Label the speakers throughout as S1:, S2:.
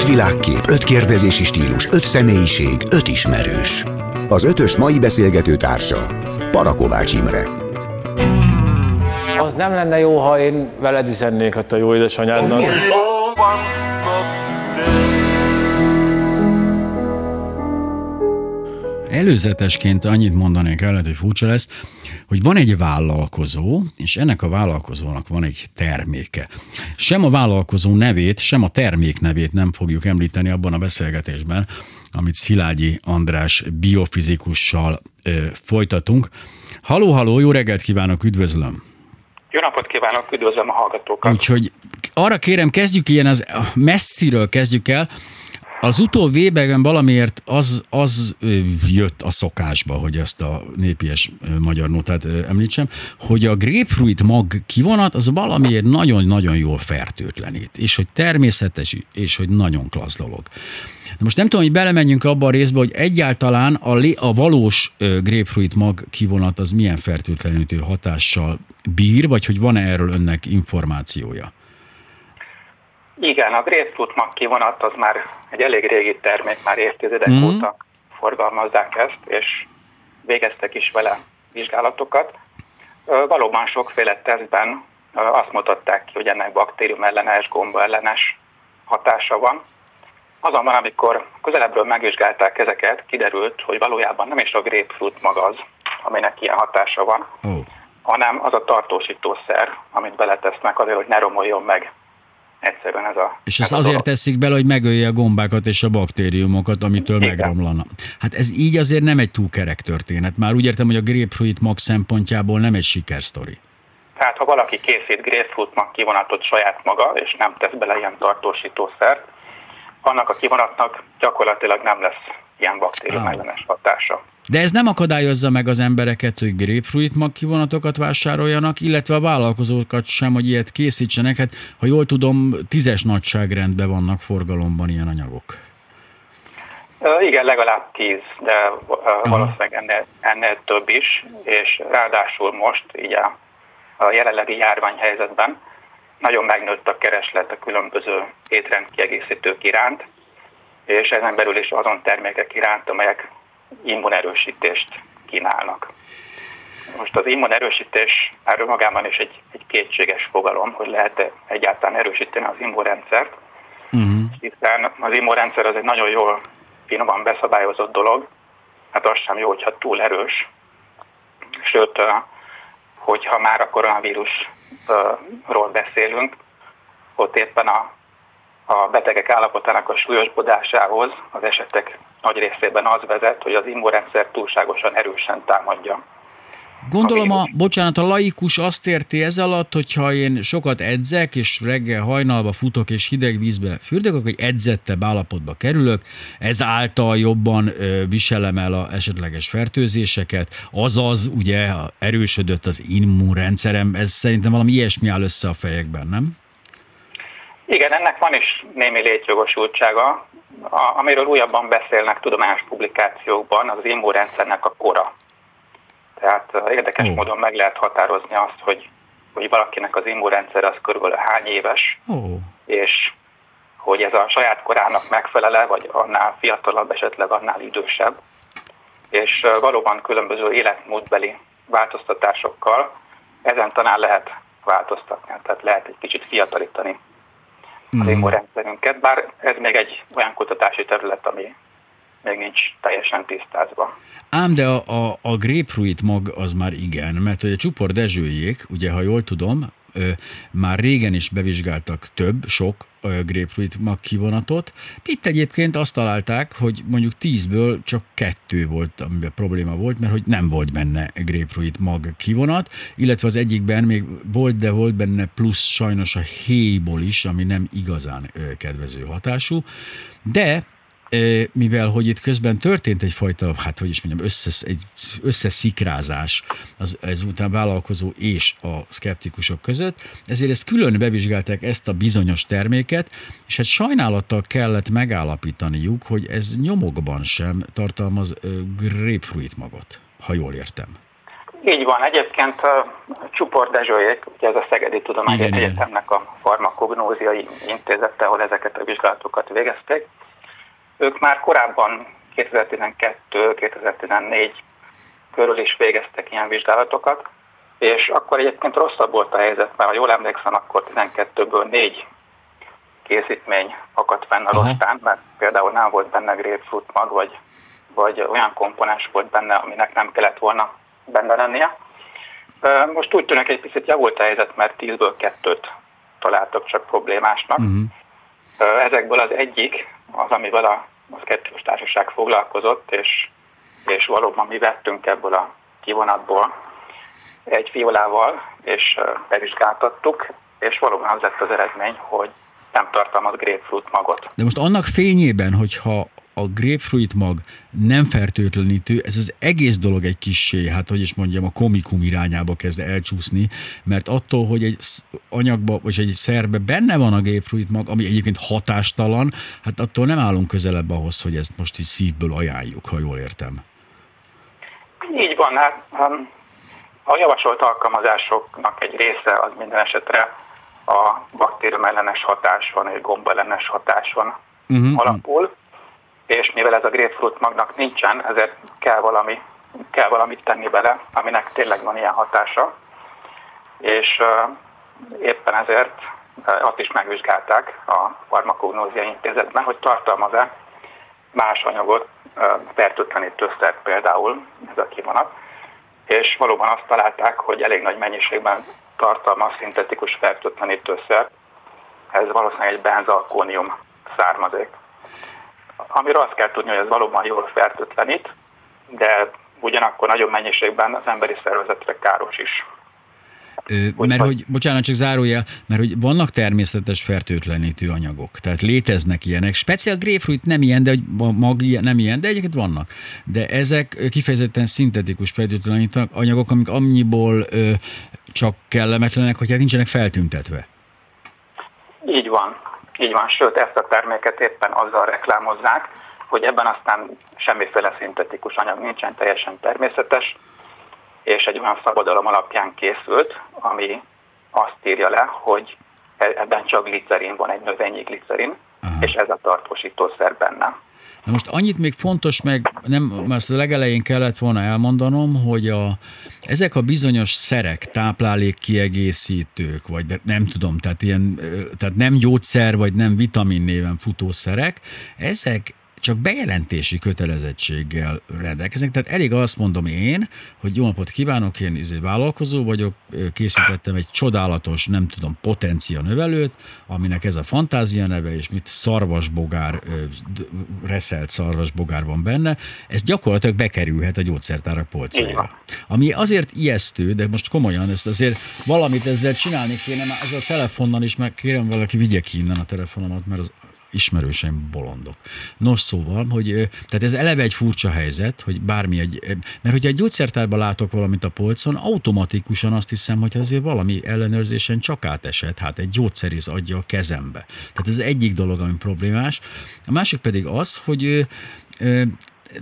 S1: Öt világkép, öt kérdezési stílus, öt személyiség, öt ismerős. Az ötös mai beszélgető társa Parakovács Imre.
S2: Az nem lenne jó, ha én veled üzennék a te jó édesanyádnak.
S3: Előzetesként annyit mondanék el, hogy furcsa lesz, hogy van egy vállalkozó, és ennek a vállalkozónak van egy terméke. Sem a vállalkozó nevét, sem a termék nevét nem fogjuk említeni abban a beszélgetésben, amit Szilágyi András biofizikussal ö, folytatunk. Haló, haló, jó reggelt kívánok, üdvözlöm!
S4: Jó napot kívánok, üdvözlöm a hallgatókat!
S3: Úgyhogy arra kérem, kezdjük ilyen az messziről kezdjük el, az utóbbi években valamiért az, az jött a szokásba, hogy ezt a népies magyar notát említsem, hogy a grapefruit mag kivonat az valamiért nagyon-nagyon jól fertőtlenít, és hogy természetes, és hogy nagyon klassz dolog. De most nem tudom, hogy belemenjünk abba a részbe, hogy egyáltalán a, lé, a valós grapefruit mag kivonat az milyen fertőtlenítő hatással bír, vagy hogy van-e erről önnek információja?
S4: Igen, a grapefruit mag kivonat az már egy elég régi termék, már évtizedek mm. óta forgalmazzák ezt, és végeztek is vele vizsgálatokat. Valóban sokféle tesztben azt mutatták ki, hogy ennek baktérium ellenes, gomba ellenes hatása van. Azonban, amikor közelebbről megvizsgálták ezeket, kiderült, hogy valójában nem is a grapefruit mag az, aminek ilyen hatása van, oh. hanem az a tartósítószer, amit beletesznek azért, hogy ne romoljon meg egyszerűen ez a...
S3: És ezt azért
S4: dolog.
S3: teszik bele, hogy megölje a gombákat és a baktériumokat, amitől
S4: Igen.
S3: megromlana. Hát ez így azért nem egy túl kerek történet. Már úgy értem, hogy a grapefruit mag szempontjából nem egy sikersztori.
S4: Tehát ha valaki készít grapefruit mag kivonatot saját maga, és nem tesz bele ilyen tartósítószert, annak a kivonatnak gyakorlatilag nem lesz ilyen baktérium
S3: Ah.
S4: ellenes hatása.
S3: De ez nem akadályozza meg az embereket, hogy grapefruit mag kivonatokat vásároljanak, illetve a vállalkozókat sem, hogy ilyet készítsenek. Hát, ha jól tudom, tízes nagyságrendben vannak forgalomban ilyen anyagok.
S4: Igen, legalább tíz, de valószínűleg ennél, ennél több is, és ráadásul most így a, a jelenlegi járványhelyzetben nagyon megnőtt a kereslet a különböző étrendkiegészítők iránt, és ezen belül is azon termékek iránt, amelyek immunerősítést kínálnak. Most az immunerősítés már magában is egy, egy kétséges fogalom, hogy lehet-e egyáltalán erősíteni az immunrendszert,
S3: Uh-huh.
S4: hiszen az immunrendszer az egy nagyon jól finoman beszabályozott dolog, hát az sem jó, hogyha túl erős. Sőt, hogyha már a koronavírusról beszélünk, ott éppen a, a betegek állapotának a súlyosbodásához az esetek nagy részében az vezet, hogy az immunrendszer túlságosan erősen támadja.
S3: Gondolom a, bocsánat, a laikus azt érti ez alatt, hogyha én sokat edzek, és reggel hajnalba futok, és hideg vízbe fürdök, akkor egy edzettebb állapotba kerülök, ezáltal jobban viselem el a esetleges fertőzéseket, azaz ugye erősödött az immunrendszerem, ez szerintem valami ilyesmi áll össze a fejekben, nem?
S4: Igen, ennek van is némi létjogosultsága, a- amiről újabban beszélnek tudományos publikációkban, az immunrendszernek a kora. Tehát érdekes
S3: Ó.
S4: módon meg lehet határozni azt, hogy, hogy valakinek az immunrendszer az körülbelül hány éves,
S3: Ó,
S4: és hogy ez a saját korának megfelele, vagy annál fiatalabb, esetleg annál idősebb. És valóban különböző életmódbeli változtatásokkal ezen talán lehet változtatni, tehát lehet egy kicsit fiatalítani az immunrendszerünket, bár ez még egy olyan kutatási terület, ami még nincs teljesen tisztázva.
S3: Ám de a, a, a grapefruit mag az már igen, mert hogy a csupor Dezsőjék, ugye ha jól tudom, már régen is bevizsgáltak több, sok grapefruit mag kivonatot. Itt egyébként azt találták, hogy mondjuk tízből csak kettő volt, amiben probléma volt, mert hogy nem volt benne grapefruit mag kivonat, illetve az egyikben még volt, de volt benne plusz sajnos a héjból is, ami nem igazán kedvező hatású. De mivel hogy itt közben történt egyfajta, hát hogy is mondjam, összes, egy összeszikrázás az ezután vállalkozó és a szkeptikusok között, ezért ezt külön bevizsgálták ezt a bizonyos terméket, és hát sajnálattal kellett megállapítaniuk, hogy ez nyomokban sem tartalmaz grapefruit magot, ha jól értem.
S4: Így van, egyébként a Csupor Dezsőjék, ugye ez a Szegedi Tudományi Egyetemnek a farmakognóziai intézete, ahol ezeket a vizsgálatokat végezték. Ők már korábban 2012-2014 körül is végeztek ilyen vizsgálatokat, és akkor egyébként rosszabb volt a helyzet, mert ha jól emlékszem, akkor 12-ből 4 készítmény akadt fenn a rostán, mert például nem volt benne grapefruit mag, vagy, vagy olyan komponens volt benne, aminek nem kellett volna benne lennie. Most úgy tűnik, egy picit javult a helyzet, mert 10-ből kettőt találtak csak problémásnak. Uh-huh. Ezekből az egyik, az, amivel a, kettős társaság foglalkozott, és, és valóban mi vettünk ebből a kivonatból egy fiolával, és bevizsgáltattuk, és valóban az lett az eredmény, hogy nem tartalmaz grapefruit magot.
S3: De most annak fényében, hogyha a grapefruit mag nem fertőtlenítő, ez az egész dolog egy kissé, hát hogy is mondjam, a komikum irányába kezd elcsúszni, mert attól, hogy egy anyagba, vagy egy szerbe benne van a grapefruit mag, ami egyébként hatástalan, hát attól nem állunk közelebb ahhoz, hogy ezt most is szívből ajánljuk, ha jól értem.
S4: Így van, hát um, a javasolt alkalmazásoknak egy része az minden esetre a baktérium ellenes hatáson és gomba ellenes hatáson uh-huh. alapul, és mivel ez a grapefruit magnak nincsen, ezért kell, valami, kell valamit tenni bele, aminek tényleg van ilyen hatása, és éppen ezért azt is megvizsgálták a farmakognózia intézetben, hogy tartalmaz-e más anyagot, fertőtlenítőszert például, ez a kivonat, és valóban azt találták, hogy elég nagy mennyiségben tartalmaz szintetikus fertőtlenítőszer, ez valószínűleg egy benzalkónium származék. Amiről azt kell tudni, hogy ez valóban jól fertőtlenít, de ugyanakkor nagyobb mennyiségben az emberi szervezetre káros is.
S3: Ö, mert hogy, bocsánat, csak zárójel, mert hogy vannak természetes fertőtlenítő anyagok, tehát léteznek ilyenek. Speciál grapefruit nem ilyen, de mag nem ilyen, de egyébként vannak. De ezek kifejezetten szintetikus fertőtlenítő anyagok, amik annyiból ö, csak kellemetlenek, hogy hát nincsenek feltüntetve.
S4: Így van. Így van, sőt ezt a terméket éppen azzal reklámozzák, hogy ebben aztán semmiféle szintetikus anyag nincsen, teljesen természetes, és egy olyan szabadalom alapján készült, ami azt írja le, hogy e- ebben csak glicerin van, egy növényi glicerin, Aha. és ez a tartósítószer benne.
S3: Na most annyit még fontos, meg nem, azt a legelején kellett volna elmondanom, hogy a, ezek a bizonyos szerek, táplálék kiegészítők, vagy nem tudom, tehát, ilyen, tehát nem gyógyszer, vagy nem vitamin néven futó szerek, ezek csak bejelentési kötelezettséggel rendelkeznek. Tehát elég azt mondom én, hogy jó napot kívánok, én izé vállalkozó vagyok, készítettem egy csodálatos, nem tudom, potencia növelőt, aminek ez a fantázia neve, és mit szarvasbogár, reszelt szarvasbogár van benne, ez gyakorlatilag bekerülhet a gyógyszertárak polcaira. Ami azért ijesztő, de most komolyan ezt azért valamit ezzel csinálni kéne, mert ez a telefonnal is, meg kérem valaki vigye ki innen a telefonomat, mert az ismerőseim bolondok. Nos, szóval, hogy tehát ez eleve egy furcsa helyzet, hogy bármi egy, mert hogyha egy gyógyszertárban látok valamit a polcon, automatikusan azt hiszem, hogy azért valami ellenőrzésen csak átesett, hát egy gyógyszerész adja a kezembe. Tehát ez egyik dolog, ami problémás. A másik pedig az, hogy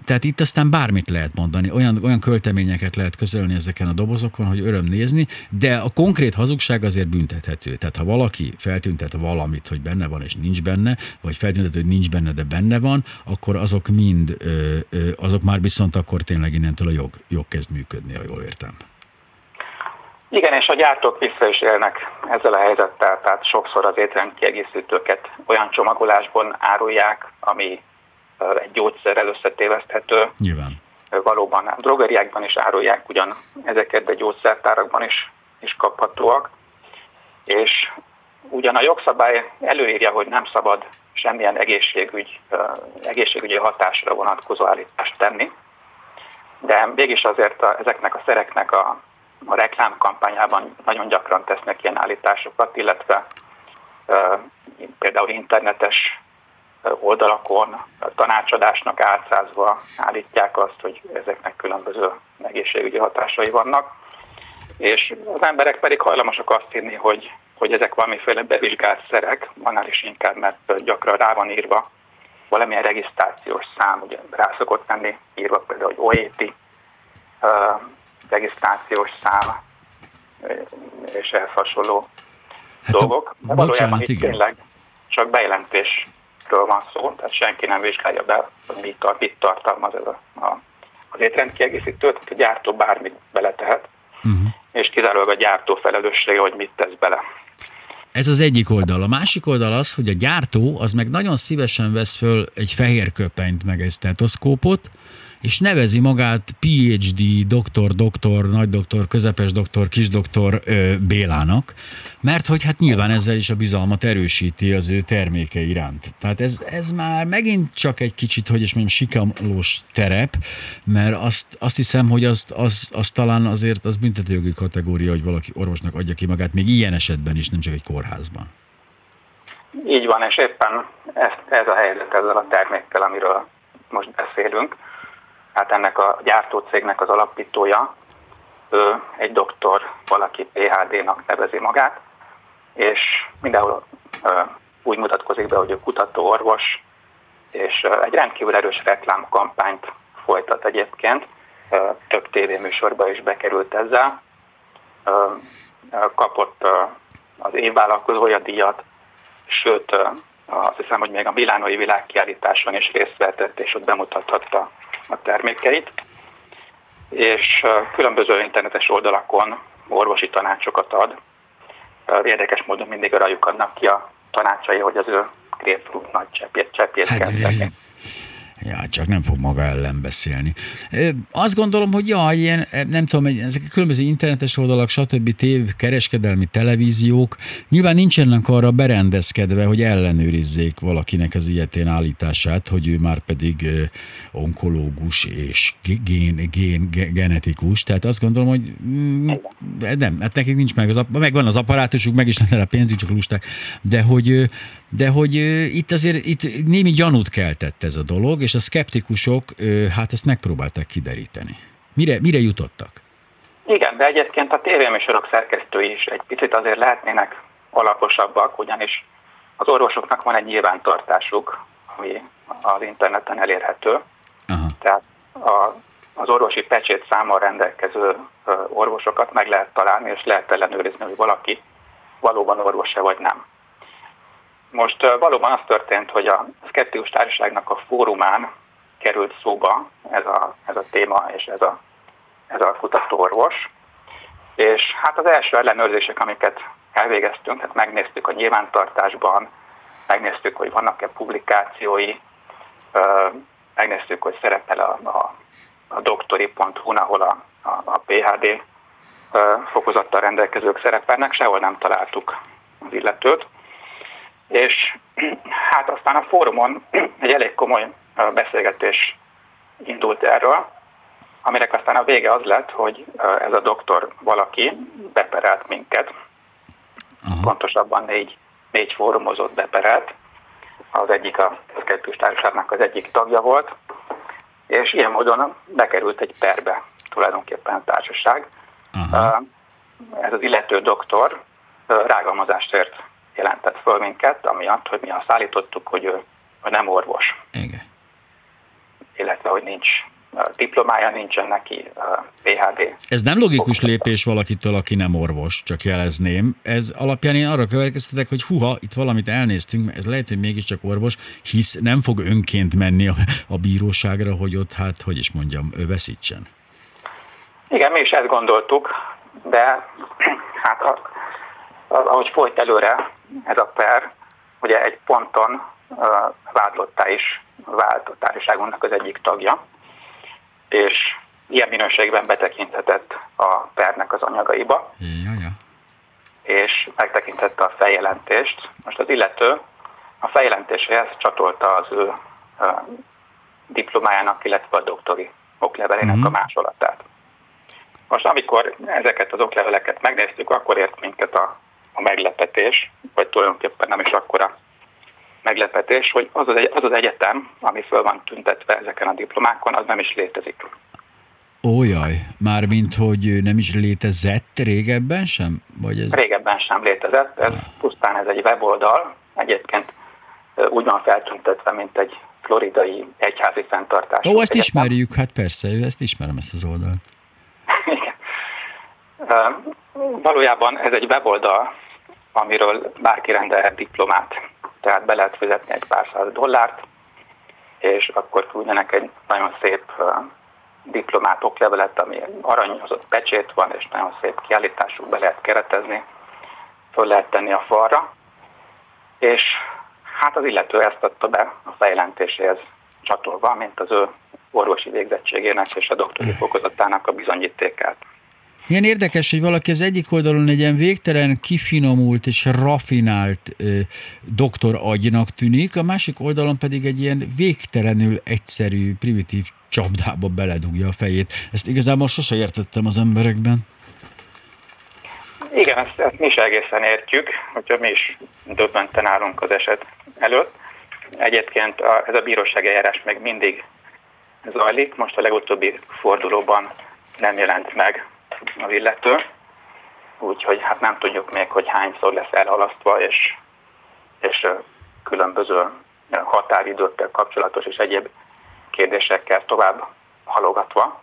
S3: tehát itt aztán bármit lehet mondani, olyan, olyan költeményeket lehet közölni ezeken a dobozokon, hogy öröm nézni, de a konkrét hazugság azért büntethető. Tehát ha valaki feltüntet valamit, hogy benne van és nincs benne, vagy feltüntet, hogy nincs benne, de benne van, akkor azok mind, ö, ö, azok már viszont akkor tényleg innentől a jog, jog kezd működni, ha jól értem.
S4: Igen, és a gyártók vissza is élnek ezzel a helyzettel, tehát sokszor az étrendkiegészítőket olyan csomagolásban árulják, ami egy gyógyszerrel összetéveszthető.
S3: Nyilván.
S4: Valóban a drogeriákban is árulják ugyan ezeket, de gyógyszertárakban is, is kaphatóak. És ugyan a jogszabály előírja, hogy nem szabad semmilyen egészségügy, egészségügyi hatásra vonatkozó állítást tenni, de mégis azért a, ezeknek a szereknek a, a reklámkampányában nagyon gyakran tesznek ilyen állításokat, illetve e, például internetes oldalakon tanácsadásnak álcázva állítják azt, hogy ezeknek különböző egészségügyi hatásai vannak. És az emberek pedig hajlamosak azt hinni, hogy, hogy ezek valamiféle bevizsgált szerek, annál is inkább, mert gyakran rá van írva valamilyen regisztrációs szám, ugye rá szokott lenni írva például, hogy OET, regisztrációs szám és ehhez hasonló
S3: Hát a-
S4: dolgok. Valójában
S3: bocsánat, igen.
S4: tényleg csak bejelentésről van szó, tehát senki nem vizsgálja be, hogy mit, tar- mit tartalmaz ez a, a, az étrendkiegészítő, tehát a gyártó bármit beletehet,
S3: Uh-huh.
S4: és kizárólag a gyártó felelőssége, hogy mit tesz bele.
S3: Ez az egyik oldal. A másik oldal az, hogy a gyártó az meg nagyon szívesen vesz föl egy fehér köpenyt, meg egy stetoszkópot, és nevezi magát PhD, doktor, doktor, nagy doktor, közepes doktor, kis doktor Bélának, mert hogy hát nyilván ezzel is a bizalmat erősíti az ő terméke iránt. Tehát ez, ez már megint csak egy kicsit, hogy is mondjam, sikamlós terep, mert azt, azt hiszem, hogy azt, az, az talán azért az büntetőjogi kategória, hogy valaki orvosnak adja ki magát, még ilyen esetben is, nem csak egy kórházban.
S4: Így van, és éppen ez, ez a helyzet ezzel a termékkel, amiről most beszélünk. Hát ennek a gyártócégnek az alapítója, ő egy doktor, valaki PHD-nak nevezi magát, és mindenhol úgy mutatkozik be, hogy ő kutató orvos, és egy rendkívül erős reklámkampányt folytat egyébként, több tévéműsorba is bekerült ezzel, kapott az évvállalkozója díjat, sőt, azt hiszem, hogy még a Milánoi világkiállításon is részt vehetett, és ott bemutathatta a termékeit. És különböző internetes oldalakon orvosi tanácsokat ad. Érdekes módon mindig rajuk adnak ki a tanácsai, hogy az ő grapefruit nagy cseppjét, cseppjét
S3: Hát,
S4: kell tenni.
S3: Ja, csak nem fog maga ellen beszélni. Azt gondolom, hogy ja, ilyen, nem tudom, ezek a különböző internetes oldalak, stb. tév, kereskedelmi televíziók nyilván nincsenek arra berendezkedve, hogy ellenőrizzék valakinek az ilyetén állítását, hogy ő már pedig onkológus és gén, gén, ge- genetikus. Tehát azt gondolom, hogy mm, nem, hát nekik nincs meg az, ap- megvan az apparátusuk, meg is lenne a pénzük, csak lusták, de hogy, de hogy itt azért itt némi gyanút keltett ez a dolog, és a szkeptikusok hát ezt megpróbálták kideríteni. Mire, mire jutottak?
S4: Igen, de egyébként a tévéműsorok szerkesztői is egy picit azért lehetnének alaposabbak, ugyanis az orvosoknak van egy nyilvántartásuk, ami az interneten elérhető.
S3: Aha.
S4: Tehát a, az orvosi pecsét számmal rendelkező orvosokat meg lehet találni, és lehet ellenőrizni, hogy valaki valóban orvos-e vagy nem. Most valóban az történt, hogy a Szkeptikus Társaságnak a fórumán került szóba ez a, ez a téma és ez a, ez a kutatóorvos, és hát az első ellenőrzések, amiket elvégeztünk, hát megnéztük a nyilvántartásban, megnéztük, hogy vannak-e publikációi, megnéztük, hogy szerepel a, a, a doktori.hu-n, ahol a, a, a PHD fokozattal rendelkezők szerepelnek, sehol nem találtuk az illetőt. És hát aztán a fórumon egy elég komoly beszélgetés indult erről, aminek aztán a vége az lett, hogy ez a doktor valaki beperelt minket,
S3: Aha.
S4: pontosabban négy, négy fórumozott beperelt, az egyik a kettős társaságnak az egyik tagja volt, és ilyen módon bekerült egy perbe tulajdonképpen a társaság.
S3: Aha.
S4: Ez az illető doktor rágalmazásért jelentett föl minket, amiatt, hogy mi azt állítottuk, hogy ő, ő nem orvos,
S3: Igen.
S4: illetve hogy nincs diplomája, nincsen neki PhD.
S3: Ez nem logikus lépés valakitől, aki nem orvos, csak jelezném. Ez alapján én arra következtetek, hogy huha, itt valamit elnéztünk, ez lehet, hogy mégiscsak orvos, hisz nem fog önként menni a, a bíróságra, hogy ott, hát, hogy is mondjam, ő veszítsen.
S4: Igen, mi is ezt gondoltuk, de hát ahogy folyt előre ez a per, ugye egy ponton vádlottá is vált a társaságunknak az egyik tagja, és ilyen minőségben betekinthetett a pernek az anyagaiba, és megtekintette a feljelentést. Most az illető a feljelentéséhez csatolta az ő diplomájának, illetve a doktori oklevelének
S3: Mhm.
S4: a másolatát. Most amikor ezeket az okleveleket megnéztük, akkor ért minket a, a meglepetés, vagy tulajdonképpen nem is akkora meglepetés, hogy az az, egy, az az egyetem, ami föl van tüntetve ezeken a diplomákon, az nem is létezik.
S3: Ó, jaj, mármint, hogy nem is létezett régebben sem? Vagy ez...
S4: Régebben sem létezett, ez pusztán ez egy weboldal, egyébként úgy van feltüntetve, mint egy floridai egyházi fenntartás.
S3: Ó, ezt ismerjük, hát persze, ezt ismerem ezt az oldalt.
S4: Igen. Valójában ez egy weboldal, amiről bárki rendelhet diplomát. Tehát be lehet fizetni egy pár száz dollárt, és akkor küldenek egy nagyon szép diplomát, oklevelet, ami aranyozott pecsét van, és nagyon szép kiállítású, be lehet keretezni, föl lehet tenni a falra, és hát az illető ezt adta be a fejlentéséhez csatolva, mint az ő orvosi végzettségének és a doktori fokozatának a bizonyítékát.
S3: Ilyen érdekes, hogy valaki az egyik oldalon egy ilyen végtelen, kifinomult és rafinált ö, doktor agynak tűnik, a másik oldalon pedig egy ilyen végtelenül egyszerű, primitív csapdába beledugja a fejét. Ezt igazából sose értettem az emberekben.
S4: Igen, ezt, ezt mi is egészen értjük, hogyha mi is döbbenten állunk az eset előtt. Egyébként a, ez a bírósági eljárás még mindig zajlik, most a legutóbbi fordulóban nem jelent meg az illető, úgyhogy hát nem tudjuk még, hogy hányszor lesz elhalasztva, és, és különböző határidőkkel kapcsolatos és egyéb kérdésekkel tovább halogatva.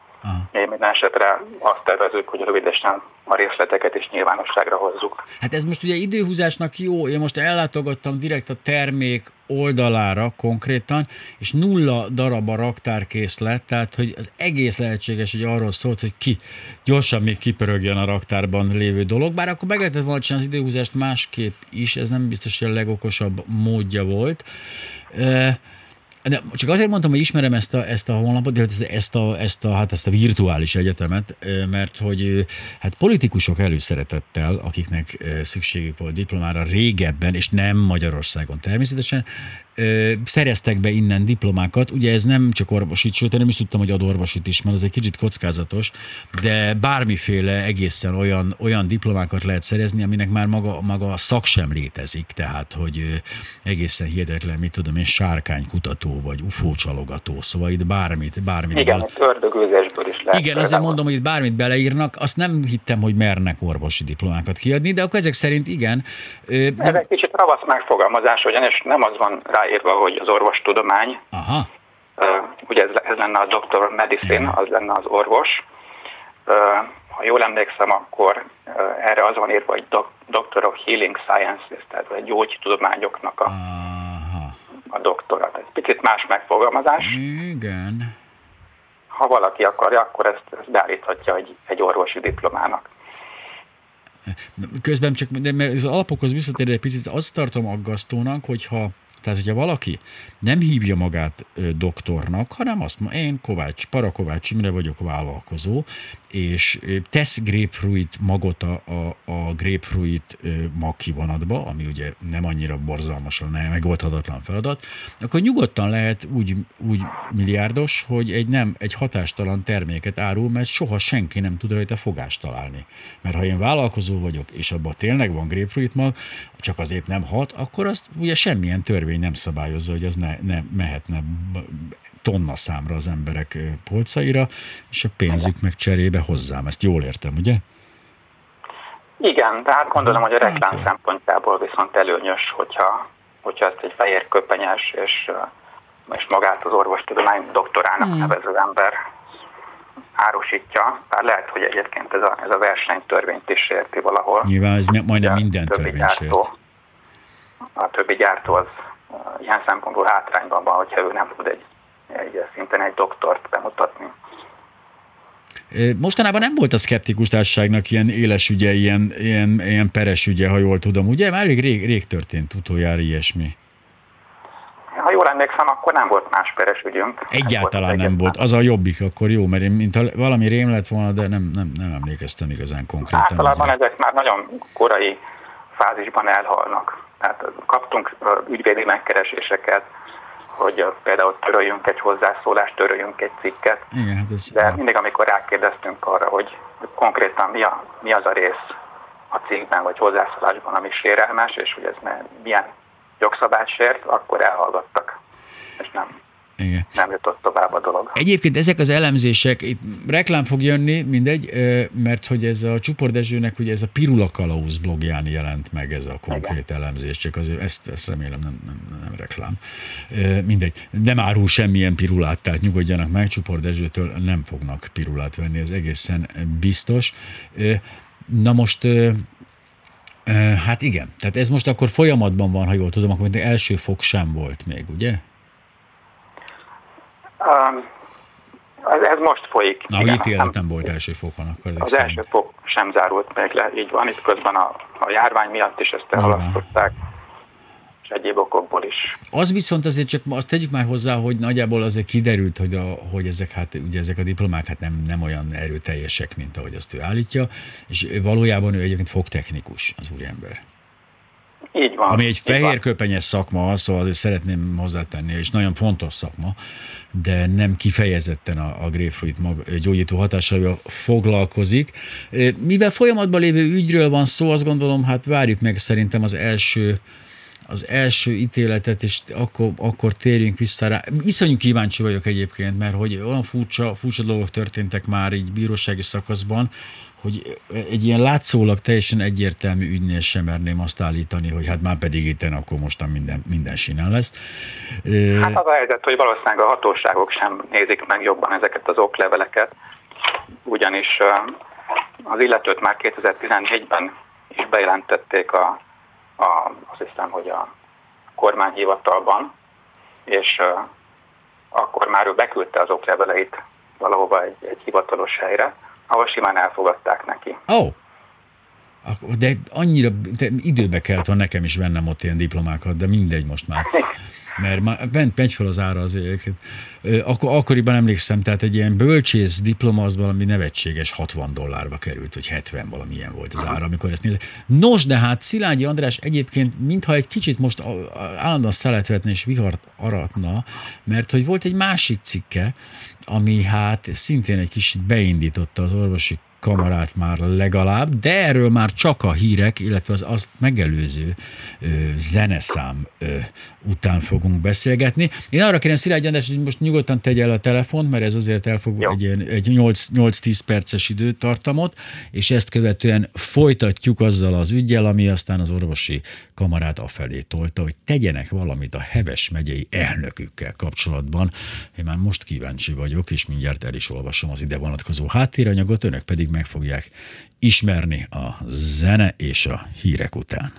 S4: Mi minden esetre azt tervezünk, hogy rövidesen a részleteket is nyilvánosságra hozzuk.
S3: Hát ez most ugye időhúzásnak jó, én most ellátogattam direkt a termék oldalára konkrétan, és nulla darab a raktárkészlet, tehát hogy az egész lehetséges, hogy arról szólt, hogy ki gyorsan még kipörögjön a raktárban lévő dolog, bár akkor meg lehetett volna csinálni az időhúzást másképp is, ez nem biztos, hogy a legokosabb módja volt. De csak azért mondtam, hogy ismerem ezt a, ezt a honlapot, ezt, ezt, a, ezt, a, hát ezt a virtuális egyetemet, mert hogy hát politikusok előszeretettel, akiknek szükségük volt diplomára régebben, és nem Magyarországon természetesen, szereztek be innen diplomákat. Ugye ez nem csak orvosit, sőt, én nem is tudtam, hogy ad orvosit is, mert ez egy kicsit kockázatos, de bármiféle egészen olyan, olyan diplomákat lehet szerezni, aminek már maga, maga a szak sem létezik, tehát, hogy egészen hihetetlen, mit tudom én, sárkánykutató vagy UFO csalogató, szóval itt bármit, bármit.
S4: Igen, bele... ördögőzésből is lehet.
S3: Igen, azért mondom, hogy bármit beleírnak, azt nem hittem, hogy mernek orvosi diplomákat kiadni, de akkor ezek szerint igen.
S4: Ez egy kicsit ravasz megfogalmazás, ugyanis nem az van rá ráírva, hogy az orvostudomány.
S3: Aha.
S4: Ugye ez, ez lenne a Doctor Medicine, az lenne az orvos. Ha jól emlékszem, akkor erre az van írva, hogy Doctor of Healing Sciences, tehát a gyógytudományoknak a, Aha. a doktora. Ez picit más megfogalmazás.
S3: Igen.
S4: Ha valaki akarja, akkor ezt, ezt beállíthatja egy, egy orvosi diplomának.
S3: Közben csak, de mert az alapokhoz visszatérve egy picit, azt tartom aggasztónak, hogyha tehát, hogyha valaki nem hívja magát doktornak, hanem azt mondja, én Kovács, Parakovács Imre vagyok vállalkozó, és tesz grapefruit magot a, a, a grapefruit mag kivonatba, ami ugye nem annyira borzalmasan, nem megoldhatatlan feladat, akkor nyugodtan lehet úgy, úgy milliárdos, hogy egy nem egy hatástalan terméket árul, mert soha senki nem tud rajta fogást találni. Mert ha én vállalkozó vagyok, és abban tényleg van grapefruit mag, csak azért nem hat, akkor azt ugye semmilyen törvény nem szabályozza, hogy az ne, ne mehetne tonna számra az emberek polcaira, és a pénzük meg cserébe hozzám. Ezt jól értem, ugye?
S4: Igen, de hát gondolom, hogy a hát reklám hát, szempontjából viszont előnyös, hogyha, hogyha ezt egy fehér köpenyes és, és magát az orvostudomány doktorának hmm. nevező ember árusítja, bár lehet, hogy egyébként ez a, ez a versenytörvényt is érti valahol.
S3: Nyilván ez majdnem minden törvény
S4: A többi gyártó az ilyen szempontból hátrányban van, hogyha ő nem tud egy, egy szinten egy doktort bemutatni.
S3: Mostanában nem volt a szkeptikus társaságnak ilyen éles ügye, ilyen, ilyen, ilyen peres ügye, ha jól tudom, ugye? Már elég rég, rég történt utoljára ilyesmi.
S4: Ha jól emlékszem, akkor nem volt más peres ügyünk.
S3: Egyáltalán nem, nem volt. Az a jobbik, akkor jó, mert én mint valami rém lett volna, de nem, nem, nem emlékeztem igazán konkrétan.
S4: Általában ezek már nagyon korai fázisban elhalnak. Tehát kaptunk ügyvédi megkereséseket, hogy például töröljünk egy hozzászólást, töröljünk egy cikket.
S3: Igen, hát ez
S4: de mindig, amikor rákérdeztünk arra, hogy konkrétan mi, a, mi az a rész a cikkben vagy hozzászólásban, ami sérelmes, és hogy ez milyen jogszabályt sért, akkor elhallgattak, és nem igen. nem jutott tovább a dolog.
S3: Egyébként ezek az elemzések, itt reklám fog jönni, mindegy, mert hogy ez a Csupor Dezsőnek, ugye ez a Pirula Kalauz blogján jelent meg ez a konkrét Igen. elemzés, csak azért ezt, ezt remélem nem, nem, nem reklám. Mindegy, nem árul semmilyen pirulát, tehát nyugodjanak meg, Csupor Dezsőtől nem fognak pirulát venni, ez egészen biztos. Na most, hát igen, tehát ez most akkor folyamatban van, ha jól tudom, akkor első fok sem volt még, ugye?
S4: Um, ez, most folyik.
S3: Na, igen, ítélet nem volt első fokon, akkor
S4: Az szerint. első fok sem zárult meg le, így van. Itt közben a, a járvány miatt is ezt elhalasztották és egyéb okokból is.
S3: Az viszont azért csak azt tegyük már hozzá, hogy nagyjából azért kiderült, hogy, a, hogy ezek, hát, ugye ezek a diplomák hát nem, nem olyan erőteljesek, mint ahogy azt ő állítja, és valójában ő egyébként fogtechnikus, az úriember.
S4: Így van.
S3: Ami egy fehér köpenyes szakma, szóval azért szeretném hozzátenni, és nagyon fontos szakma, de nem kifejezetten a, a grapefruit mag, gyógyító hatásaival foglalkozik. Mivel folyamatban lévő ügyről van szó, azt gondolom, hát várjuk meg szerintem az első az első ítéletet, és akkor, akkor térjünk vissza rá. Iszonyú kíváncsi vagyok egyébként, mert hogy olyan furcsa, furcsa dolgok történtek már így bírósági szakaszban, hogy egy ilyen látszólag teljesen egyértelmű ügynél sem merném azt állítani, hogy hát már pedig itt akkor mostan minden, minden sinen lesz.
S4: Hát az a helyzet, hogy valószínűleg a hatóságok sem nézik meg jobban ezeket az okleveleket, ugyanis az illetőt már 2014-ben is bejelentették a, a, azt hiszem, hogy a kormányhivatalban, és akkor már ő beküldte az okleveleit valahova egy, egy hivatalos helyre, ahol simán elfogadták neki.
S3: Ó, oh. De annyira de időbe kellett van nekem is vennem ott ilyen diplomákat, de mindegy most már. Mert már bent megy fel az ára azért. Akkor, akkoriban emlékszem, tehát egy ilyen bölcsész diploma az valami nevetséges 60 dollárba került, vagy 70 valamilyen volt az ára, amikor ezt nézek. Nos, de hát Szilágyi András egyébként mintha egy kicsit most állandóan szelet vetne és vihart aratna, mert hogy volt egy másik cikke, ami hát szintén egy kicsit beindította az orvosi kamarát már legalább, de erről már csak a hírek, illetve az azt megelőző ö, zeneszám ö, után fogunk beszélgetni. Én arra kérem Szilágy András, hogy most nyugodtan tegye el a telefont, mert ez azért elfog Jó. egy, egy 8-10 perces időtartamot, és ezt követően folytatjuk azzal az ügyel, ami aztán az orvosi kamarát afelé tolta, hogy tegyenek valamit a Heves megyei elnökükkel kapcsolatban. Én már most kíváncsi vagyok, és mindjárt el is olvasom az ide vonatkozó háttéranyagot, önök pedig meg fogják ismerni a zene és a hírek után.